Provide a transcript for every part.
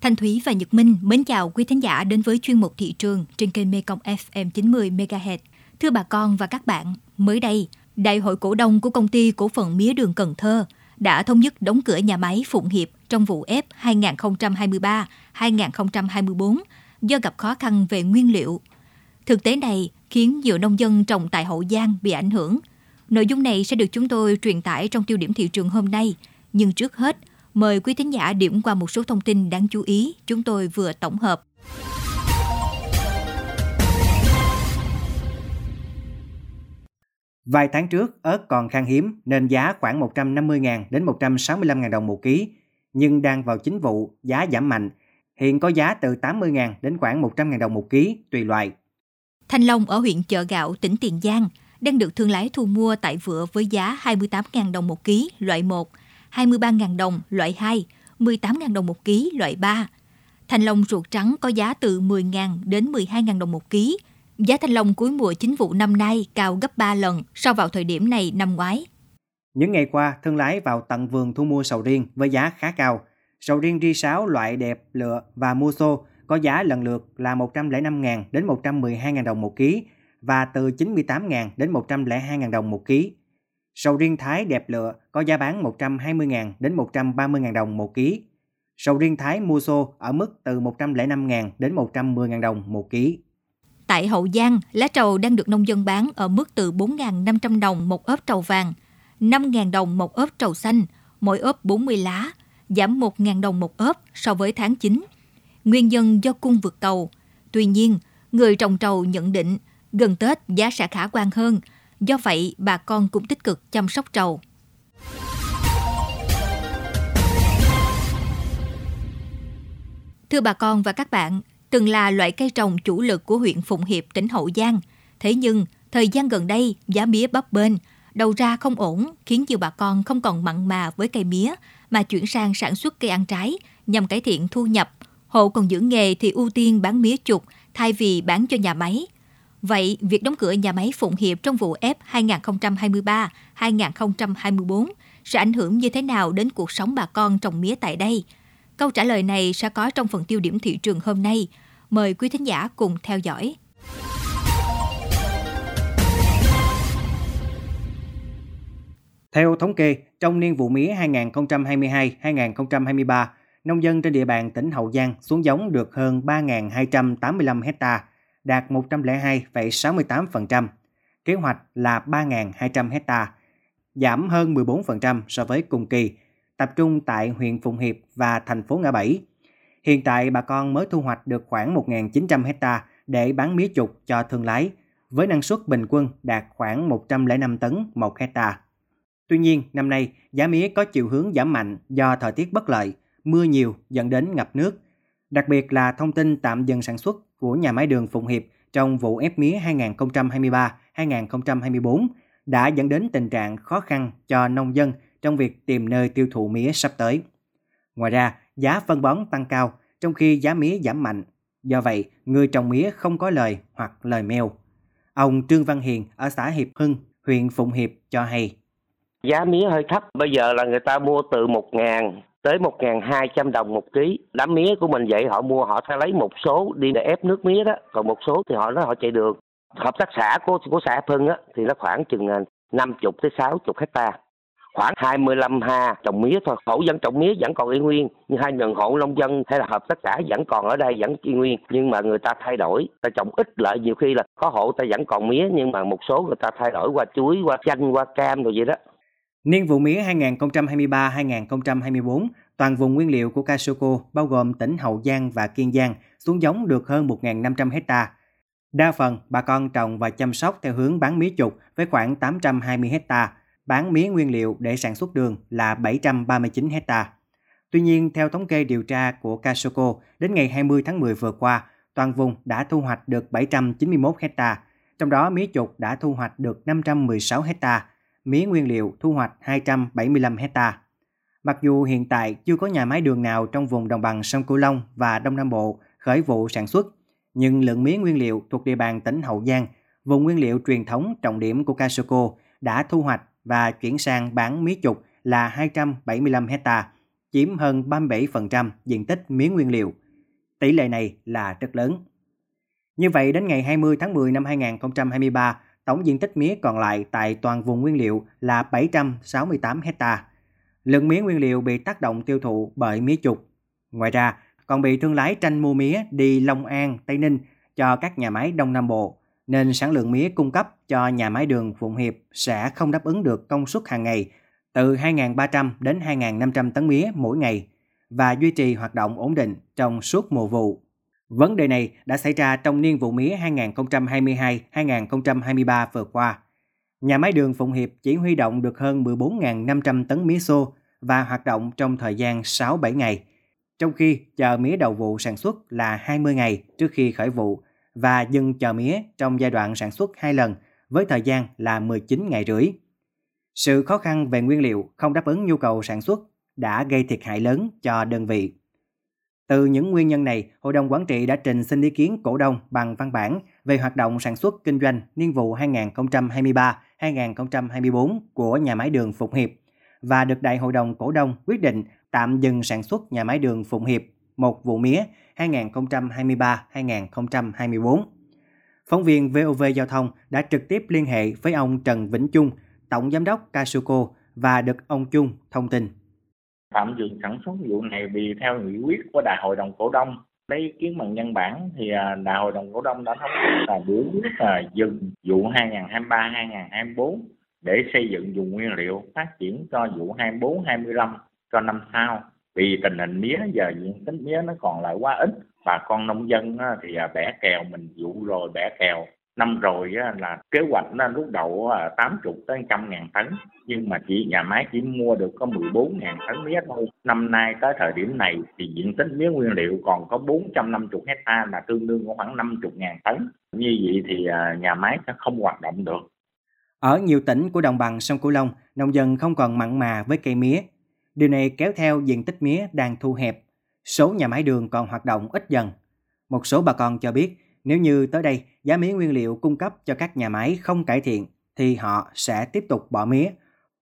Thanh Thúy và Nhật Minh mến chào quý thính giả đến với chuyên mục thị trường trên kênh Mekong FM 90 MHz. Thưa bà con và các bạn, mới đây, Đại hội cổ đông của công ty cổ phần mía đường Cần Thơ đã thống nhất đóng cửa nhà máy Phụng Hiệp trong vụ ép 2023-2024 do gặp khó khăn về nguyên liệu. Thực tế này khiến nhiều nông dân trồng tại Hậu Giang bị ảnh hưởng. Nội dung này sẽ được chúng tôi truyền tải trong tiêu điểm thị trường hôm nay. Nhưng trước hết, mời quý thính giả điểm qua một số thông tin đáng chú ý chúng tôi vừa tổng hợp. Vài tháng trước, ớt còn khan hiếm nên giá khoảng 150.000 đến 165.000 đồng một ký, nhưng đang vào chính vụ, giá giảm mạnh. Hiện có giá từ 80.000 đến khoảng 100.000 đồng một ký, tùy loại. Thanh Long ở huyện Chợ Gạo, tỉnh Tiền Giang đang được thương lái thu mua tại vựa với giá 28.000 đồng một ký loại 1, 23.000 đồng loại 2, 18.000 đồng một ký loại 3. Thanh long ruột trắng có giá từ 10.000 đến 12.000 đồng một ký. Giá thanh long cuối mùa chính vụ năm nay cao gấp 3 lần so vào thời điểm này năm ngoái. Những ngày qua, thương lái vào tận vườn thu mua sầu riêng với giá khá cao. Sầu riêng ri sáo loại đẹp, lựa và mua xô có giá lần lượt là 105.000 đến 112.000 đồng một ký và từ 98.000 đến 102.000 đồng một ký. Sầu riêng Thái đẹp lựa có giá bán 120.000 đến 130.000 đồng một ký. Sầu riêng Thái mua xô ở mức từ 105.000 đến 110.000 đồng một ký. Tại Hậu Giang, lá trầu đang được nông dân bán ở mức từ 4.500 đồng một ốp trầu vàng, 5.000 đồng một ốp trầu xanh, mỗi ốp 40 lá, giảm 1.000 đồng một ốp so với tháng 9. Nguyên nhân do cung vượt cầu. Tuy nhiên, người trồng trầu nhận định gần Tết giá sẽ khả quan hơn, do vậy bà con cũng tích cực chăm sóc trầu. Thưa bà con và các bạn, từng là loại cây trồng chủ lực của huyện Phụng Hiệp, tỉnh Hậu Giang. Thế nhưng, thời gian gần đây, giá mía bấp bênh, đầu ra không ổn, khiến nhiều bà con không còn mặn mà với cây mía, mà chuyển sang sản xuất cây ăn trái nhằm cải thiện thu nhập. Hộ còn giữ nghề thì ưu tiên bán mía chục thay vì bán cho nhà máy. Vậy, việc đóng cửa nhà máy Phụng Hiệp trong vụ F 2023-2024 sẽ ảnh hưởng như thế nào đến cuộc sống bà con trồng mía tại đây? Câu trả lời này sẽ có trong phần tiêu điểm thị trường hôm nay. Mời quý thính giả cùng theo dõi. Theo thống kê, trong niên vụ mía 2022-2023, nông dân trên địa bàn tỉnh Hậu Giang xuống giống được hơn 3.285 hecta, đạt 102,68%. Kế hoạch là 3.200 hecta, giảm hơn 14% so với cùng kỳ, tập trung tại huyện Phụng Hiệp và thành phố Ngã Bảy. Hiện tại bà con mới thu hoạch được khoảng 1.900 hecta để bán mía trục cho thương lái, với năng suất bình quân đạt khoảng 105 tấn một hecta. Tuy nhiên, năm nay giá mía có chiều hướng giảm mạnh do thời tiết bất lợi, mưa nhiều dẫn đến ngập nước. Đặc biệt là thông tin tạm dừng sản xuất của nhà máy đường Phụng Hiệp trong vụ ép mía 2023-2024 đã dẫn đến tình trạng khó khăn cho nông dân trong việc tìm nơi tiêu thụ mía sắp tới. Ngoài ra, giá phân bón tăng cao trong khi giá mía giảm mạnh. Do vậy, người trồng mía không có lời hoặc lời mèo. Ông Trương Văn Hiền ở xã Hiệp Hưng, huyện Phụng Hiệp cho hay. Giá mía hơi thấp, bây giờ là người ta mua từ 1 ngàn tới 1.200 đồng một ký. Đám mía của mình vậy họ mua họ sẽ lấy một số đi để ép nước mía đó, còn một số thì họ nói họ chạy đường. Hợp tác xã của của xã Hưng á thì nó khoảng chừng à, 50 tới 60 hecta khoảng 25 ha trồng mía thôi. Hộ dân trồng mía vẫn còn y nguyên. Nhưng hai nhận hộ nông dân hay là hợp tác xã vẫn còn ở đây vẫn y nguyên. Nhưng mà người ta thay đổi. Ta trồng ít lợi nhiều khi là có hộ ta vẫn còn mía nhưng mà một số người ta thay đổi qua chuối qua chanh qua cam rồi vậy đó. Niên vụ mía 2023-2024, toàn vùng nguyên liệu của Kasoko bao gồm tỉnh Hậu Giang và Kiên Giang xuống giống được hơn 1.500 hecta. Đa phần, bà con trồng và chăm sóc theo hướng bán mía trục với khoảng 820 hecta, bán mía nguyên liệu để sản xuất đường là 739 hecta. Tuy nhiên, theo thống kê điều tra của Kasoko, đến ngày 20 tháng 10 vừa qua, toàn vùng đã thu hoạch được 791 hecta, trong đó mía trục đã thu hoạch được 516 hecta, mía nguyên liệu thu hoạch 275 hecta. Mặc dù hiện tại chưa có nhà máy đường nào trong vùng đồng bằng sông Cửu Long và Đông Nam Bộ khởi vụ sản xuất, nhưng lượng mía nguyên liệu thuộc địa bàn tỉnh Hậu Giang, vùng nguyên liệu truyền thống trọng điểm của Casoco đã thu hoạch và chuyển sang bán mía trục là 275 hecta. chiếm hơn 37% diện tích mía nguyên liệu. Tỷ lệ này là rất lớn. Như vậy, đến ngày 20 tháng 10 năm 2023, tổng diện tích mía còn lại tại toàn vùng nguyên liệu là 768 hecta. Lượng mía nguyên liệu bị tác động tiêu thụ bởi mía trục. Ngoài ra, còn bị thương lái tranh mua mía đi Long An, Tây Ninh cho các nhà máy Đông Nam Bộ, nên sản lượng mía cung cấp cho nhà máy đường Phụng Hiệp sẽ không đáp ứng được công suất hàng ngày từ 2.300 đến 2.500 tấn mía mỗi ngày và duy trì hoạt động ổn định trong suốt mùa vụ. Vấn đề này đã xảy ra trong niên vụ mía 2022-2023 vừa qua. Nhà máy đường Phụng Hiệp chỉ huy động được hơn 14.500 tấn mía xô và hoạt động trong thời gian 6-7 ngày, trong khi chờ mía đầu vụ sản xuất là 20 ngày trước khi khởi vụ và dừng chờ mía trong giai đoạn sản xuất hai lần với thời gian là 19 ngày rưỡi. Sự khó khăn về nguyên liệu không đáp ứng nhu cầu sản xuất đã gây thiệt hại lớn cho đơn vị. Từ những nguyên nhân này, Hội đồng Quản trị đã trình xin ý kiến cổ đông bằng văn bản về hoạt động sản xuất kinh doanh niên vụ 2023-2024 của nhà máy đường Phục Hiệp và được Đại hội đồng cổ đông quyết định tạm dừng sản xuất nhà máy đường Phụng Hiệp một vụ mía 2023-2024. Phóng viên VOV Giao thông đã trực tiếp liên hệ với ông Trần Vĩnh Trung, Tổng Giám đốc Casuco và được ông Trung thông tin. Tạm dừng sản xuất vụ này vì theo nghị quyết của Đại hội đồng cổ đông. Lấy ý kiến bằng nhân bản thì à, Đại hội đồng cổ đông đã thống nhất là biểu quyết là dừng vụ 2023-2024 để xây dựng dùng nguyên liệu phát triển cho vụ 24-25 cho năm sau. Vì tình hình mía giờ diện tích mía nó còn lại quá ít, bà con nông dân à, thì à, bẻ kèo mình vụ rồi bẻ kèo năm rồi là kế hoạch nó lúc đầu 80 tới 100 ngàn tấn nhưng mà chỉ nhà máy chỉ mua được có 14 ngàn tấn mía thôi. Năm nay tới thời điểm này thì diện tích mía nguyên liệu còn có 450 hecta là tương đương khoảng 50 ngàn tấn. Như vậy thì à, nhà máy sẽ không hoạt động được. Ở nhiều tỉnh của đồng bằng sông Cửu Long, nông dân không còn mặn mà với cây mía. Điều này kéo theo diện tích mía đang thu hẹp, số nhà máy đường còn hoạt động ít dần. Một số bà con cho biết nếu như tới đây giá mía nguyên liệu cung cấp cho các nhà máy không cải thiện thì họ sẽ tiếp tục bỏ mía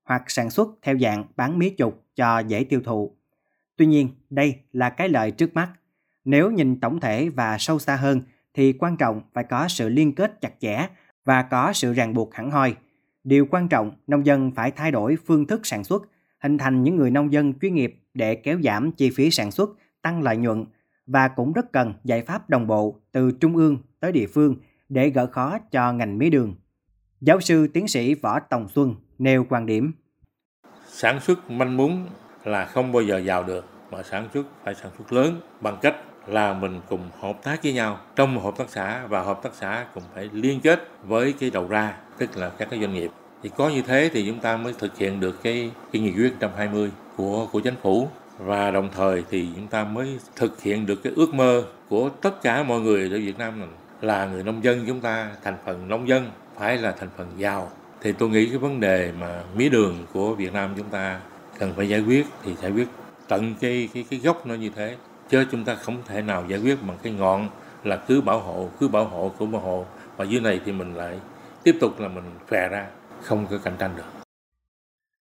hoặc sản xuất theo dạng bán mía chục cho dễ tiêu thụ. Tuy nhiên, đây là cái lợi trước mắt. Nếu nhìn tổng thể và sâu xa hơn thì quan trọng phải có sự liên kết chặt chẽ và có sự ràng buộc hẳn hoi. Điều quan trọng, nông dân phải thay đổi phương thức sản xuất hình thành những người nông dân chuyên nghiệp để kéo giảm chi phí sản xuất, tăng lợi nhuận và cũng rất cần giải pháp đồng bộ từ trung ương tới địa phương để gỡ khó cho ngành mía đường. Giáo sư tiến sĩ Võ Tòng Xuân nêu quan điểm. Sản xuất manh muốn là không bao giờ giàu được, mà sản xuất phải sản xuất lớn bằng cách là mình cùng hợp tác với nhau trong một hợp tác xã và hợp tác xã cũng phải liên kết với cái đầu ra tức là các cái doanh nghiệp thì có như thế thì chúng ta mới thực hiện được cái cái nghị quyết 120 của của chính phủ và đồng thời thì chúng ta mới thực hiện được cái ước mơ của tất cả mọi người ở Việt Nam này là người nông dân chúng ta, thành phần nông dân, phải là thành phần giàu. Thì tôi nghĩ cái vấn đề mà mía đường của Việt Nam chúng ta cần phải giải quyết thì giải quyết tận cái cái cái gốc nó như thế. Chứ chúng ta không thể nào giải quyết bằng cái ngọn là cứ bảo hộ, cứ bảo hộ, cứ bảo hộ. Và dưới này thì mình lại tiếp tục là mình phè ra, không có cạnh tranh được.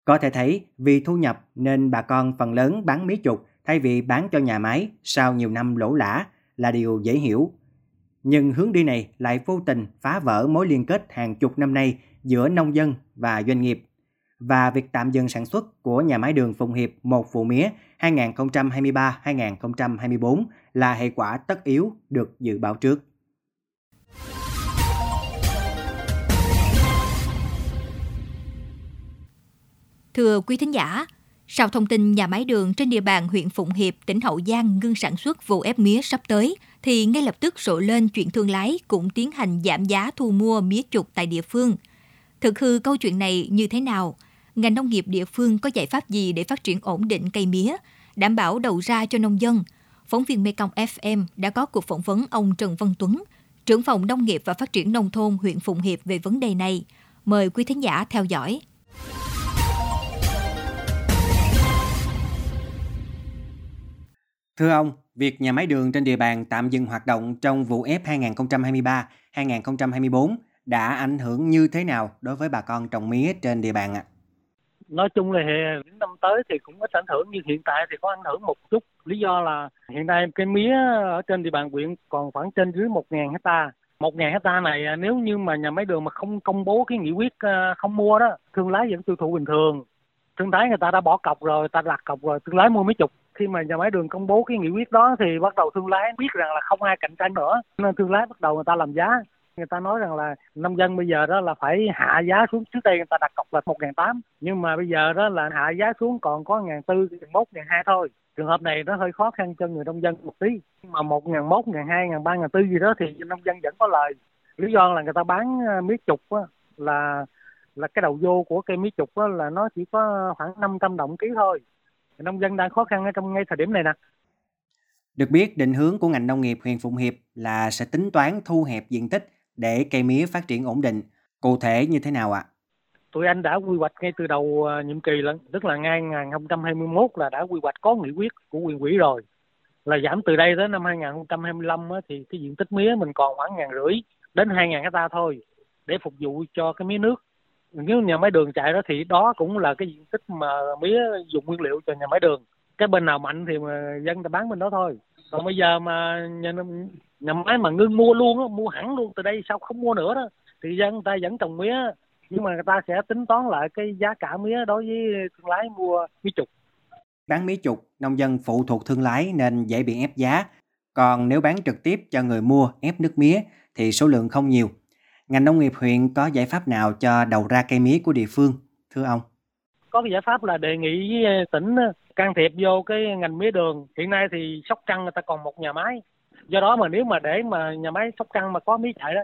Có thể thấy, vì thu nhập nên bà con phần lớn bán mía trục thay vì bán cho nhà máy sau nhiều năm lỗ lã là điều dễ hiểu. Nhưng hướng đi này lại vô tình phá vỡ mối liên kết hàng chục năm nay giữa nông dân và doanh nghiệp. Và việc tạm dừng sản xuất của nhà máy đường Phụng Hiệp một vụ mía 2023-2024 là hệ quả tất yếu được dự báo trước. Thưa quý thính giả, sau thông tin nhà máy đường trên địa bàn huyện Phụng Hiệp, tỉnh Hậu Giang ngưng sản xuất vụ ép mía sắp tới, thì ngay lập tức sổ lên chuyện thương lái cũng tiến hành giảm giá thu mua mía trục tại địa phương. Thực hư câu chuyện này như thế nào? Ngành nông nghiệp địa phương có giải pháp gì để phát triển ổn định cây mía, đảm bảo đầu ra cho nông dân? Phóng viên Mekong FM đã có cuộc phỏng vấn ông Trần Văn Tuấn, trưởng phòng nông nghiệp và phát triển nông thôn huyện Phụng Hiệp về vấn đề này. Mời quý thính giả theo dõi. Thưa ông, việc nhà máy đường trên địa bàn tạm dừng hoạt động trong vụ ép 2023-2024 đã ảnh hưởng như thế nào đối với bà con trồng mía trên địa bàn ạ? nói chung là những năm tới thì cũng ít ảnh hưởng nhưng hiện tại thì có ảnh hưởng một chút. Lý do là hiện nay cây mía ở trên địa bàn huyện còn khoảng trên dưới một ngàn hecta. một ngàn hecta này à, nếu như mà nhà máy đường mà không công bố cái nghị quyết à, không mua đó thương lái vẫn tiêu thụ bình thường. Thương lái người ta đã bỏ cọc rồi ta đặt cọc rồi thương lái mua mấy chục khi mà nhà máy đường công bố cái nghị quyết đó thì bắt đầu thương lái biết rằng là không ai cạnh tranh nữa. Nên thương lái bắt đầu người ta làm giá. Người ta nói rằng là nông dân bây giờ đó là phải hạ giá xuống. Trước đây người ta đặt cọc là một ngàn tám nhưng mà bây giờ đó là hạ giá xuống còn có ngàn tư ngàn mốt ngàn hai thôi. Trường hợp này nó hơi khó khăn cho người nông dân một tí. Nhưng mà một ngàn mốt ngàn hai ngàn ba ngàn tư gì đó thì nông dân vẫn có lời. Lý do là người ta bán ờ, mía trục á, là là cái đầu vô của cây mía trục á, là nó chỉ có khoảng 500 đồng ký thôi nông dân đang khó khăn ở trong ngay thời điểm này nè được biết, định hướng của ngành nông nghiệp huyện Phụng Hiệp là sẽ tính toán thu hẹp diện tích để cây mía phát triển ổn định. Cụ thể như thế nào ạ? À? Tụi anh đã quy hoạch ngay từ đầu à, nhiệm kỳ lần, tức là ngay 2021 là đã quy hoạch có nghị quyết của quyền quỹ rồi. Là giảm từ đây tới năm 2025 á, thì cái diện tích mía mình còn khoảng ngàn rưỡi đến hai ngàn hecta thôi để phục vụ cho cái mía nước. Nếu nhà máy đường chạy đó thì đó cũng là cái diện tích mà mía dùng nguyên liệu cho nhà máy đường. Cái bên nào mạnh thì mà dân ta bán bên đó thôi. Còn bây giờ mà nhà, nhà máy mà ngưng mua luôn mua hẳn luôn từ đây sao không mua nữa đó thì dân ta vẫn trồng mía nhưng mà người ta sẽ tính toán lại cái giá cả mía đối với thương lái mua mía trục bán mía trục nông dân phụ thuộc thương lái nên dễ bị ép giá còn nếu bán trực tiếp cho người mua ép nước mía thì số lượng không nhiều ngành nông nghiệp huyện có giải pháp nào cho đầu ra cây mía của địa phương thưa ông? Có cái giải pháp là đề nghị với tỉnh can thiệp vô cái ngành mía đường. Hiện nay thì sóc trăng người ta còn một nhà máy. Do đó mà nếu mà để mà nhà máy sóc trăng mà có mía chạy đó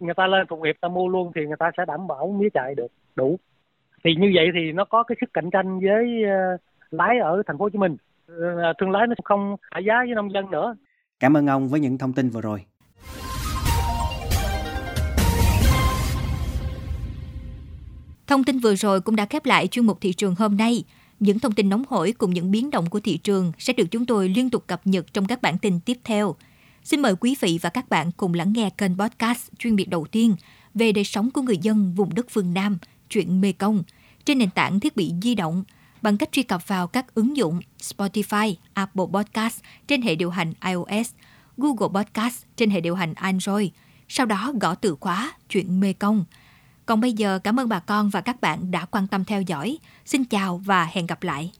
người ta lên công nghiệp ta mua luôn thì người ta sẽ đảm bảo mía chạy được đủ. Thì như vậy thì nó có cái sức cạnh tranh với uh, lái ở thành phố Hồ Chí Minh. Thương lái nó không hạ giá với nông dân nữa. Cảm ơn ông với những thông tin vừa rồi Thông tin vừa rồi cũng đã khép lại chuyên mục thị trường hôm nay. Những thông tin nóng hổi cùng những biến động của thị trường sẽ được chúng tôi liên tục cập nhật trong các bản tin tiếp theo. Xin mời quý vị và các bạn cùng lắng nghe kênh podcast chuyên biệt đầu tiên về đời sống của người dân vùng đất phương Nam, chuyện Mê Công, trên nền tảng thiết bị di động bằng cách truy cập vào các ứng dụng Spotify, Apple Podcast trên hệ điều hành iOS, Google Podcast trên hệ điều hành Android, sau đó gõ từ khóa chuyện Mê Công. Còn bây giờ cảm ơn bà con và các bạn đã quan tâm theo dõi. Xin chào và hẹn gặp lại.